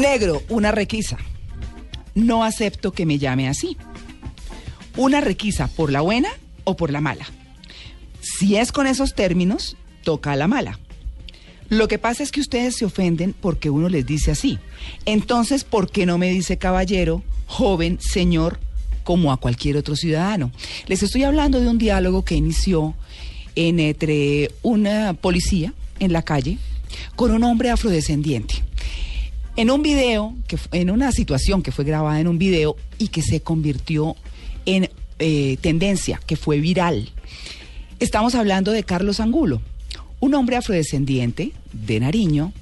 Negro, una requisa. No acepto que me llame así. Una requisa por la buena o por la mala. Si es con esos términos, toca a la mala. Lo que pasa es que ustedes se ofenden porque uno les dice así. Entonces, ¿por qué no me dice caballero, joven, señor, como a cualquier otro ciudadano? Les estoy hablando de un diálogo que inició entre una policía en la calle con un hombre afrodescendiente. En un video, que, en una situación que fue grabada en un video y que se convirtió en eh, tendencia, que fue viral. Estamos hablando de Carlos Angulo, un hombre afrodescendiente de Nariño,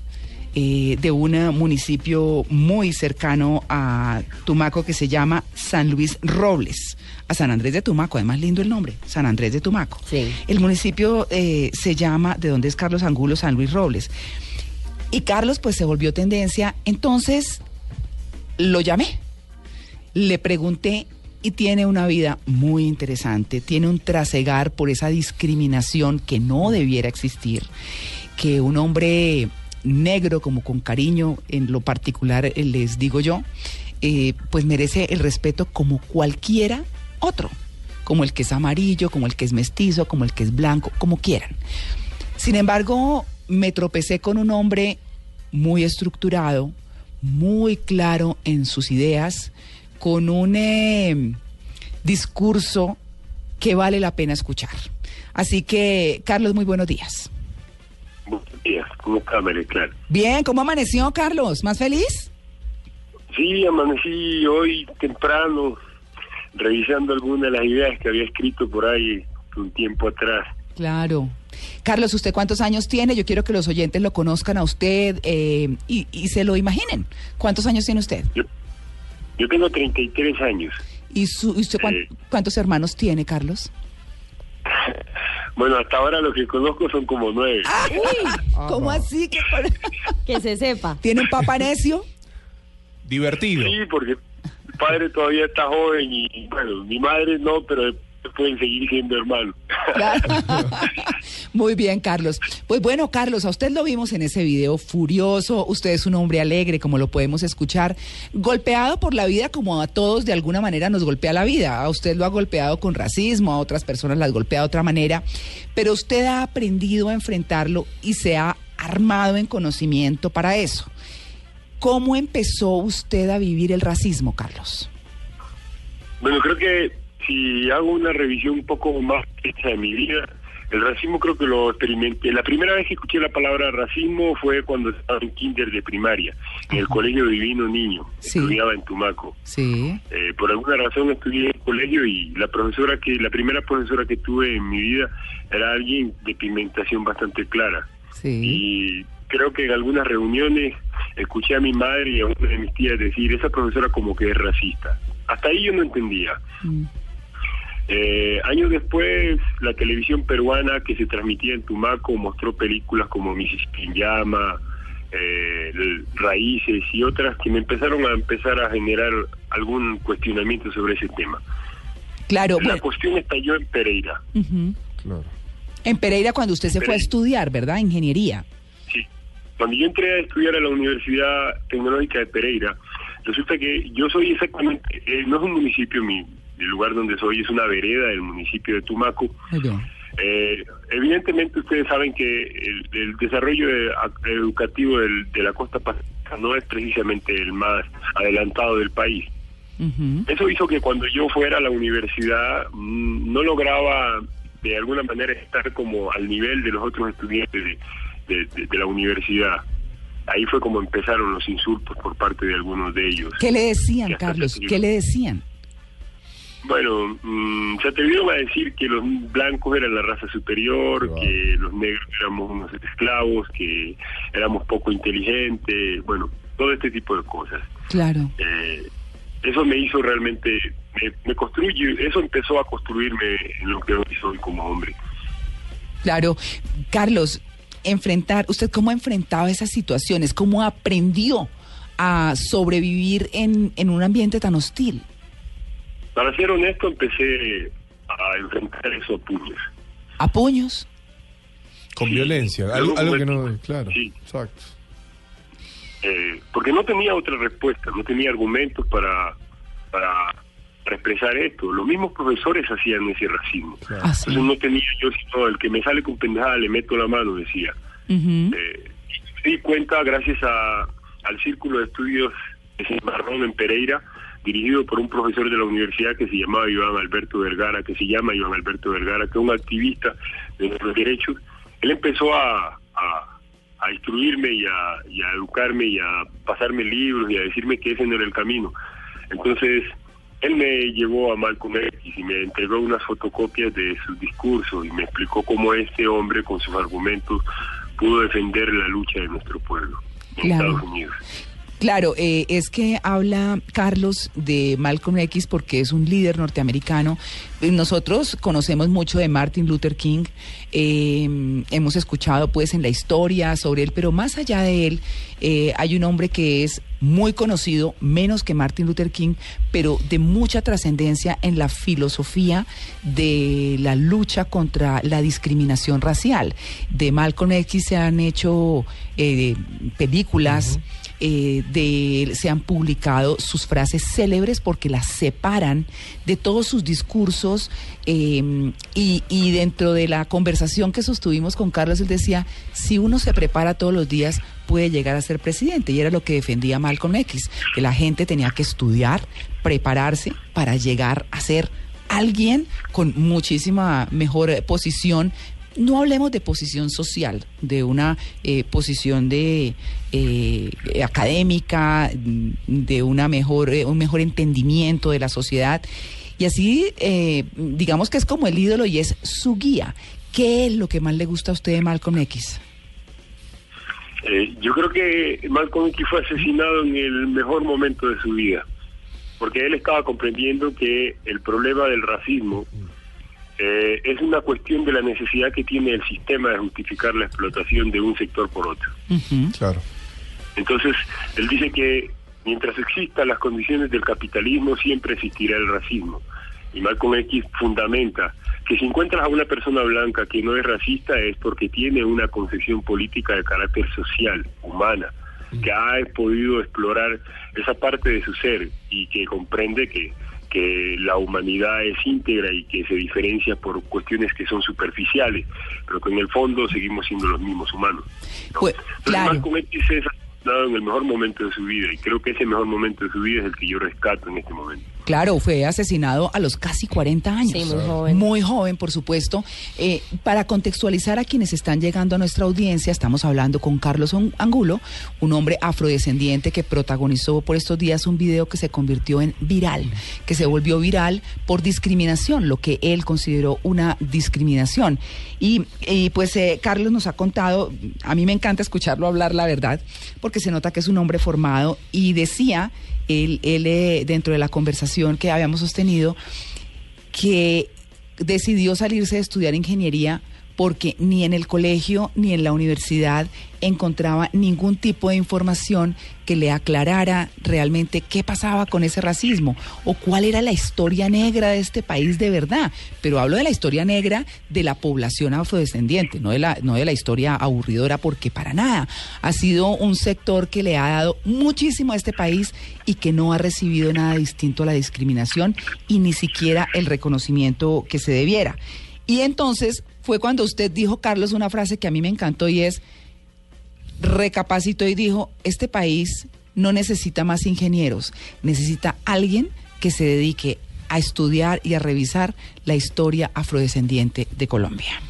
eh, de un municipio muy cercano a Tumaco que se llama San Luis Robles, a San Andrés de Tumaco, además lindo el nombre, San Andrés de Tumaco. El municipio eh, se llama, de donde es Carlos Angulo, San Luis Robles. Y Carlos pues se volvió tendencia, entonces lo llamé, le pregunté y tiene una vida muy interesante, tiene un trasegar por esa discriminación que no debiera existir, que un hombre negro, como con cariño en lo particular eh, les digo yo, eh, pues merece el respeto como cualquiera otro, como el que es amarillo, como el que es mestizo, como el que es blanco, como quieran. Sin embargo, me tropecé con un hombre muy estructurado, muy claro en sus ideas, con un eh, discurso que vale la pena escuchar. Así que, Carlos, muy buenos días. Buenos días, ¿cómo está María Clara? Bien, ¿cómo amaneció Carlos? ¿Más feliz? Sí, amanecí hoy temprano revisando algunas de las ideas que había escrito por ahí un tiempo atrás. Claro. Carlos, ¿usted cuántos años tiene? Yo quiero que los oyentes lo conozcan a usted eh, y, y, se lo imaginen. ¿Cuántos años tiene usted? Yo, yo tengo 33 años. ¿Y, su, y usted eh, cuántos hermanos tiene, Carlos? Bueno, hasta ahora lo que conozco son como nueve. ¿Cómo así? Que, que se sepa. ¿Tiene un papá necio? Divertido. Sí, porque mi padre todavía está joven y, bueno, mi madre no, pero pueden seguir siendo hermanos. Muy bien, Carlos. Pues bueno, Carlos, a usted lo vimos en ese video furioso. Usted es un hombre alegre, como lo podemos escuchar, golpeado por la vida como a todos de alguna manera nos golpea la vida. A usted lo ha golpeado con racismo, a otras personas las golpea de otra manera, pero usted ha aprendido a enfrentarlo y se ha armado en conocimiento para eso. ¿Cómo empezó usted a vivir el racismo, Carlos? Bueno, creo que si hago una revisión un poco más hecha de mi vida, el racismo creo que lo experimenté. La primera vez que escuché la palabra racismo fue cuando estaba en kinder de primaria, en el Colegio Divino Niño. Estudiaba en Tumaco. Sí. Eh, por alguna razón estudié en el colegio y la profesora que, la primera profesora que tuve en mi vida era alguien de pigmentación bastante clara. Sí. Y creo que en algunas reuniones escuché a mi madre y a una de mis tías decir, esa profesora como que es racista. Hasta ahí yo no entendía. Mm. Eh, años después, la televisión peruana que se transmitía en Tumaco mostró películas como Mississippi Llama, eh, Raíces y otras que me empezaron a empezar a generar algún cuestionamiento sobre ese tema. Claro. La cuestión estalló en Pereira. claro. En Pereira cuando usted se fue a estudiar, ¿verdad? Ingeniería. Sí. Cuando yo entré a estudiar a la Universidad Tecnológica de Pereira, resulta que yo soy exactamente, eh, no es un municipio, mi, el lugar donde soy es una vereda del municipio de Tumaco. Eh, evidentemente ustedes saben que el, desarrollo educativo de la costa pacífica no es precisamente el más adelantado del país. Eso hizo que cuando yo fuera a la universidad mm, no lograba de alguna manera estar como al nivel de los otros estudiantes de, de la universidad ahí fue como empezaron los insultos por parte de algunos de ellos. ¿Qué le decían, Carlos? ¿Qué le decían? Bueno, mm, se atrevieron a decir que los blancos eran la raza superior, que los negros éramos unos esclavos, que éramos poco inteligentes, bueno, todo este tipo de cosas. Claro. Eh, eso me hizo realmente, me, me construye, eso empezó a construirme en lo que hoy soy como hombre. Claro. Carlos, enfrentar, ¿usted cómo enfrentaba esas situaciones? ¿Cómo aprendió a sobrevivir en, en un ambiente tan hostil? Para ser honesto, empecé a enfrentar eso a puños. ¿A puños? Con violencia, algo, que no. Claro, exacto. eh, porque no tenía otra respuesta, no tenía argumentos para, para, expresar esto. Los mismos profesores hacían ese racismo. Ah, sí. Entonces no tenía yo, sino el que me sale con pendejada le meto la mano, decía. Eh, y me di cuenta gracias a, al Círculo de Estudios de Cimarrón en Pereira, dirigido por un profesor de la universidad que se llamaba Iván Alberto Vergara, que se llama Iván Alberto Vergara, que es un activista de los derechos. Él empezó a, a, a instruirme y a, y a educarme y a pasarme libros y a decirme que ese no era el camino. Entonces, él me llevó a Malcolm X y me entregó unas fotocopias de sus discursos y me explicó cómo este hombre con sus argumentos pudo defender la lucha de nuestro pueblo en Claro. Estados Unidos. Claro, eh, es que habla Carlos de Malcolm X porque es un líder norteamericano. Eh, Nosotros conocemos mucho de Martin Luther King, eh, hemos escuchado pues en la historia sobre él, pero más allá de él eh, hay un hombre que es muy conocido, menos que Martin Luther King, pero de mucha trascendencia en la filosofía de la lucha contra la discriminación racial. De Malcolm X se han hecho eh, películas eh, de él se han publicado sus frases célebres porque las separan de todos sus discursos eh, y, y dentro de la conversación que sostuvimos con Carlos él decía si uno se prepara todos los días puede llegar a ser presidente y era lo que defendía Malcolm X que la gente tenía que estudiar prepararse para llegar a ser alguien con muchísima mejor eh, posición no hablemos de posición social, de una eh, posición de eh, académica, de una mejor, eh, un mejor entendimiento de la sociedad. Y así, eh, digamos que es como el ídolo y es su guía. ¿Qué es lo que más le gusta a usted de Malcolm X? Eh, yo creo que Malcolm X fue asesinado en el mejor momento de su vida, porque él estaba comprendiendo que el problema del racismo eh, es una cuestión de la necesidad que tiene el sistema de justificar la explotación de un sector por otro. Claro. Entonces, él dice que mientras existan las condiciones del capitalismo, siempre existirá el racismo. Y Malcolm X fundamenta que si encuentras a una persona blanca que no es racista es porque tiene una concepción política de carácter social, humana, que ha podido explorar esa parte de su ser y que comprende que, que la humanidad es íntegra y que se diferencia por cuestiones que son superficiales, pero que en el fondo seguimos siendo los mismos humanos. ¿no? Pues, claro. Malcolm X es en el mejor momento de su vida y creo que ese mejor momento de su vida es el que yo rescato en este momento. Claro, fue asesinado a los casi 40 años. Sí, muy joven. Muy joven, por supuesto. Eh, para contextualizar a quienes están llegando a nuestra audiencia, estamos hablando con Carlos Angulo, un hombre afrodescendiente que protagonizó por estos días un video que se convirtió en viral, que se volvió viral por discriminación, lo que él consideró una discriminación. Y, y, pues eh, Carlos nos ha contado, a mí me encanta escucharlo hablar la verdad, porque se nota que es un hombre formado y decía él, él eh, dentro de la conversación que habíamos sostenido, que decidió salirse de estudiar ingeniería porque ni en el colegio ni en la universidad encontraba ningún tipo de información que le aclarara realmente qué pasaba con ese racismo o cuál era la historia negra de este país de verdad. Pero hablo de la historia negra de la población afrodescendiente, no de la, no de la historia aburridora, porque para nada ha sido un sector que le ha dado muchísimo a este país y que no ha recibido nada distinto a la discriminación y ni siquiera el reconocimiento que se debiera. Y entonces fue cuando usted dijo, Carlos, una frase que a mí me encantó y es, recapacitó y dijo, este país no necesita más ingenieros, necesita alguien que se dedique a estudiar y a revisar la historia afrodescendiente de Colombia.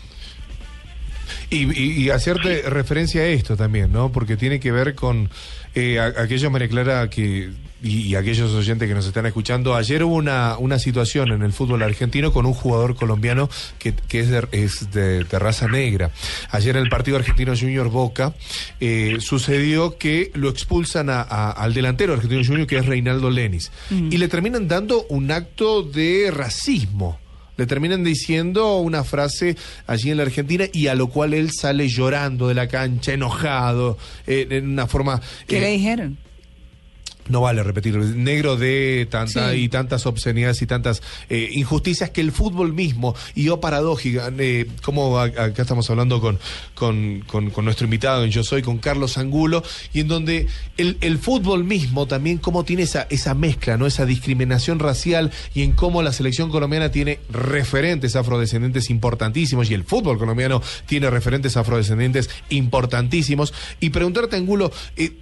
Y, y- y hacerte referencia a esto también, ¿no? Porque tiene que ver con eh, a- aquello, María Clara, que, y, y aquellos oyentes que nos están escuchando. Ayer hubo una, una situación en el fútbol argentino con un jugador colombiano que, que es, de, es de, de raza negra. Ayer en el partido argentino Junior Boca eh, sucedió que lo expulsan a- a- al delantero argentino Junior, que es Reinaldo Lenis, y le terminan dando un acto de racismo. Le terminan diciendo una frase allí en la Argentina y a lo cual él sale llorando de la cancha, enojado, eh, en una forma... ¿Qué eh, le dijeron? No vale repetir, negro de tanta Sí. y tantas obscenidades y tantas eh, injusticias que el fútbol mismo, y yo paradójica, eh, como a- acá estamos hablando con, con, con- con nuestro invitado en Yo Soy, con Carlos Angulo, y en donde el, el fútbol mismo también cómo tiene esa, esa mezcla, ¿no? esa discriminación racial, y en cómo la selección colombiana tiene referentes afrodescendientes importantísimos, y el fútbol colombiano tiene referentes afrodescendientes importantísimos. Y preguntarte, Angulo, eh,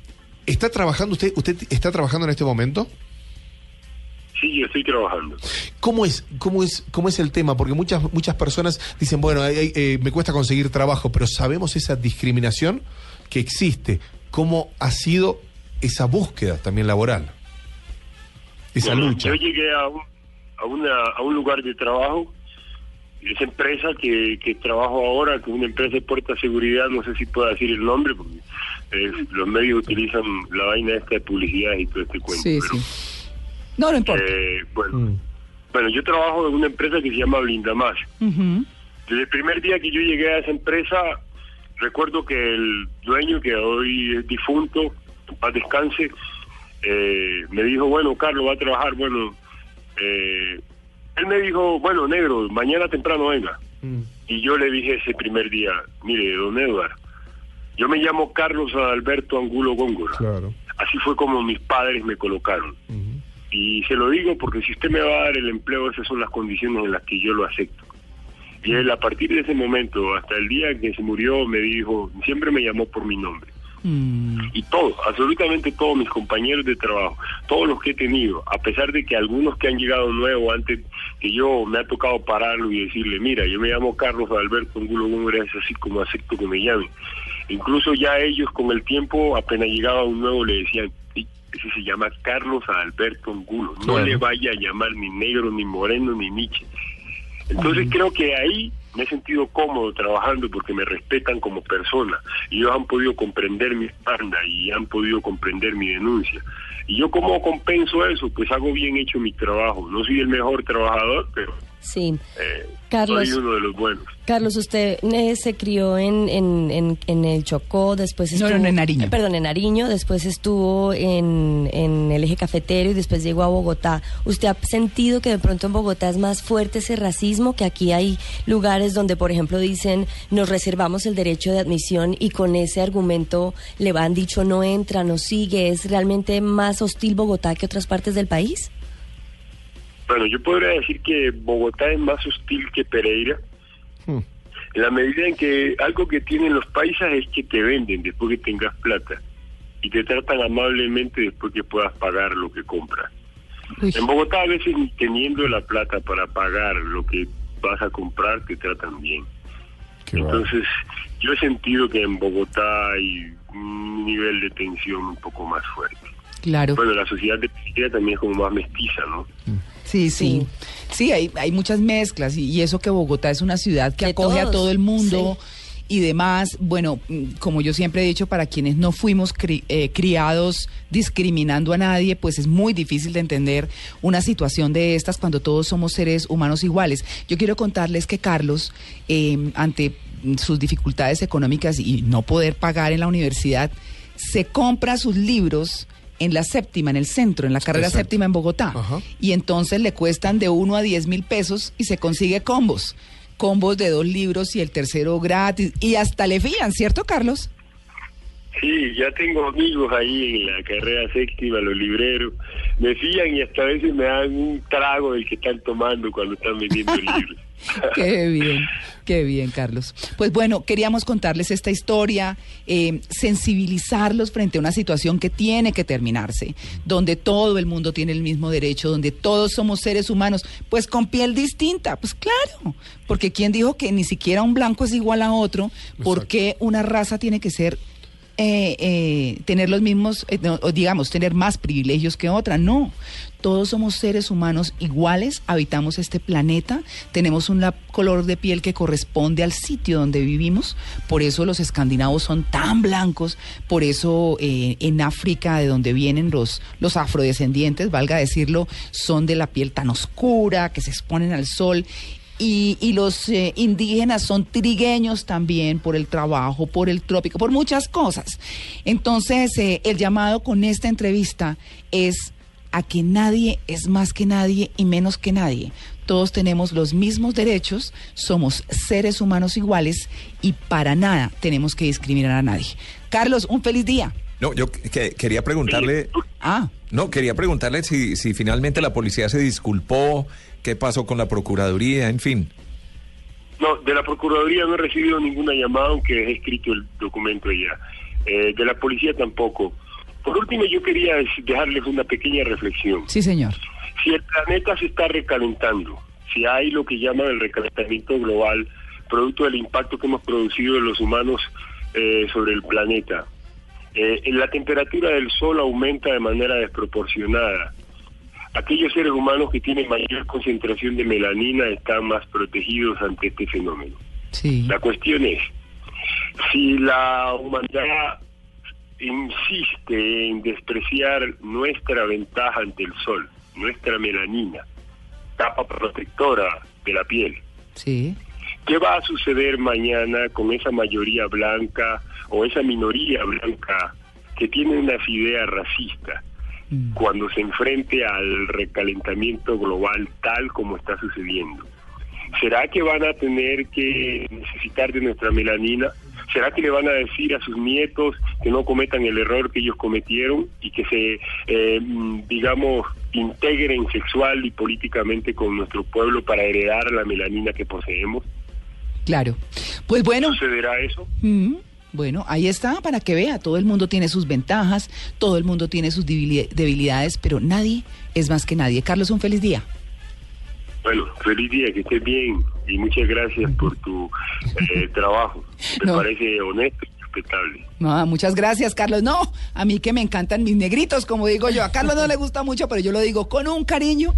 ¿Está trabajando usted? ¿Usted está trabajando en este momento? Sí, yo estoy trabajando. ¿Cómo es, cómo es, cómo es el tema? Porque muchas, muchas personas dicen, bueno, eh, me cuesta conseguir trabajo, pero sabemos esa discriminación que existe. ¿Cómo ha sido esa búsqueda también laboral? Esa Bueno, lucha. Yo llegué a un, a, una, a un lugar de trabajo, esa empresa que, que trabajo ahora, que es una empresa de puerta seguridad, no sé si puedo decir el nombre, porque eh, los medios utilizan la vaina esta de publicidad y todo este cuento. Sí, pero, sí. No, no importa. eh, bueno, Mm. bueno, yo trabajo en una empresa que se llama Blindamás. Ujú. Desde el primer día que yo llegué a esa empresa, recuerdo que el dueño, que hoy es difunto, en paz descanse, eh, me dijo, bueno, Carlos, va a trabajar, bueno, eh, él me dijo, bueno, negro, mañana temprano venga. Mm. Y yo le dije ese primer día, mire, don Edward, yo me llamo Carlos Alberto Angulo Góngora. Claro. Así fue como mis padres me colocaron. Y se lo digo porque si usted me va a dar el empleo, esas son las condiciones en las que yo lo acepto. Y él a partir de ese momento, hasta el día que se murió, me dijo, siempre me llamó por mi nombre. Mm. Y todos, absolutamente todos mis compañeros de trabajo, todos los que he tenido, a pesar de que algunos que han llegado nuevos antes que yo me ha tocado pararlo y decirle, mira, yo me llamo Carlos Alberto Angulo Gómez, es así como acepto que me llamen. Incluso ya ellos con el tiempo, apenas llegaba un nuevo, le decían, "Sí, ese se llama Carlos Alberto Angulo, no Claro. le vaya a llamar ni negro, ni moreno, ni Nietzsche. Entonces creo que ahí me he sentido cómodo trabajando porque me respetan como persona y ellos han podido comprender mi espalda y han podido comprender mi denuncia. Y yo como compenso eso, pues hago bien hecho mi trabajo. No soy el mejor trabajador, pero Sí. eh, Carlos. soy uno de los buenos. Carlos, usted eh, se crió en, en, en, en el Chocó, después estuvo... no, no, en Nariño. eh, perdón, en Nariño, después estuvo en, en el eje cafetero y después llegó a Bogotá. ¿Usted ha sentido que de pronto en Bogotá es más fuerte ese racismo? Que aquí hay lugares donde, por ejemplo, dicen nos reservamos el derecho de admisión y con ese argumento le han dicho no entra, no sigue. ¿Es realmente más hostil Bogotá que otras partes del país? Bueno, yo podría decir que Bogotá es más hostil que Pereira. Mm. En la medida en que algo que tienen los países es que te venden después que tengas plata y te tratan amablemente después que puedas pagar lo que compras. Uy. En Bogotá a veces ni teniendo la plata para pagar lo que vas a comprar te tratan bien. Qué. Entonces yo he sentido que en Bogotá hay un nivel de tensión un poco más fuerte. Claro. Bueno, la sociedad de Pereira también es como más mestiza, ¿no? Sí, sí. Sí, hay, hay muchas mezclas y, y eso que Bogotá es una ciudad que De acoge a todo el mundo y demás. Bueno, como yo siempre he dicho, para quienes no fuimos cri- eh, criados discriminando a nadie, pues es muy difícil de entender una situación de estas cuando todos somos seres humanos iguales. Yo quiero contarles que Carlos, eh, ante sus dificultades económicas y no poder pagar en la universidad, se compra sus libros en la séptima, en el centro, en la carrera Exacto. séptima en Bogotá. Ajá. Y entonces le cuestan de 1 a 10 mil pesos y se consigue combos. Combos de dos libros y el tercero gratis. Y hasta le fían, ¿cierto, Carlos? Sí, ya tengo amigos ahí en la carrera séptima, los libreros. Me fían y hasta a veces me dan un trago del que están tomando cuando están vendiendo libros. Qué bien, qué bien, Carlos. Pues bueno, queríamos contarles esta historia, eh, sensibilizarlos frente a una situación que tiene que terminarse, donde todo el mundo tiene el mismo derecho, donde todos somos seres humanos, pues con piel distinta, pues claro, porque ¿quién dijo que ni siquiera un blanco es igual a otro? ¿Por qué una raza tiene que ser eh, eh, tener los mismos, eh, o digamos, tener más privilegios que otra. No, todos somos seres humanos iguales, habitamos este planeta, tenemos un color de piel que corresponde al sitio donde vivimos, por eso los escandinavos son tan blancos, por eso eh, en África, de donde vienen los, los afrodescendientes, valga decirlo, son de la piel tan oscura, que se exponen al sol. Y, y los eh, indígenas son trigueños también por el trabajo, por el trópico, por muchas cosas. Entonces, eh, el llamado con esta entrevista es a que nadie es más que nadie y menos que nadie. Todos tenemos los mismos derechos, somos seres humanos iguales y para nada tenemos que discriminar a nadie. Carlos, un feliz día. No, yo que- quería preguntarle, Ah, no, quería preguntarle si, si finalmente la policía se disculpó, qué pasó con la Procuraduría, en fin. No, de la Procuraduría no he recibido ninguna llamada, aunque he escrito el documento ya. Eh, de la policía tampoco. Por último, yo quería dejarles una pequeña reflexión. sí, señor. Si el planeta se está recalentando, si hay lo que llaman el recalentamiento global, producto del impacto que hemos producido los humanos eh, sobre el planeta, eh, la temperatura del Sol aumenta de manera desproporcionada. Aquellos seres humanos que tienen mayor concentración de melanina están más protegidos ante este fenómeno. Sí. La cuestión es, si la humanidad insiste en despreciar nuestra ventaja ante el sol, nuestra melanina, capa protectora de la piel, Sí. ¿qué va a suceder mañana con esa mayoría blanca o esa minoría blanca que tiene unas ideas racistas Mm. cuando se enfrente al recalentamiento global tal como está sucediendo? ¿Será que van a tener que necesitar de nuestra melanina? ¿Será que le van a decir a sus nietos que no cometan el error que ellos cometieron y que se, eh, digamos, integren sexual y políticamente con nuestro pueblo para heredar la melanina que poseemos? Claro. Pues bueno. ¿Sucederá eso? Mm, Bueno, ahí está para que vea, todo el mundo tiene sus ventajas, todo el mundo tiene sus debili- debilidades, pero nadie es más que nadie. Carlos, un feliz día. Bueno, feliz día, que estés bien y muchas gracias por tu eh, trabajo. Me No. parece honesto y respetable. No, muchas gracias, Carlos. No, a mí que me encantan mis negritos, como digo yo. A Carlos no le gusta mucho, pero yo lo digo con un cariño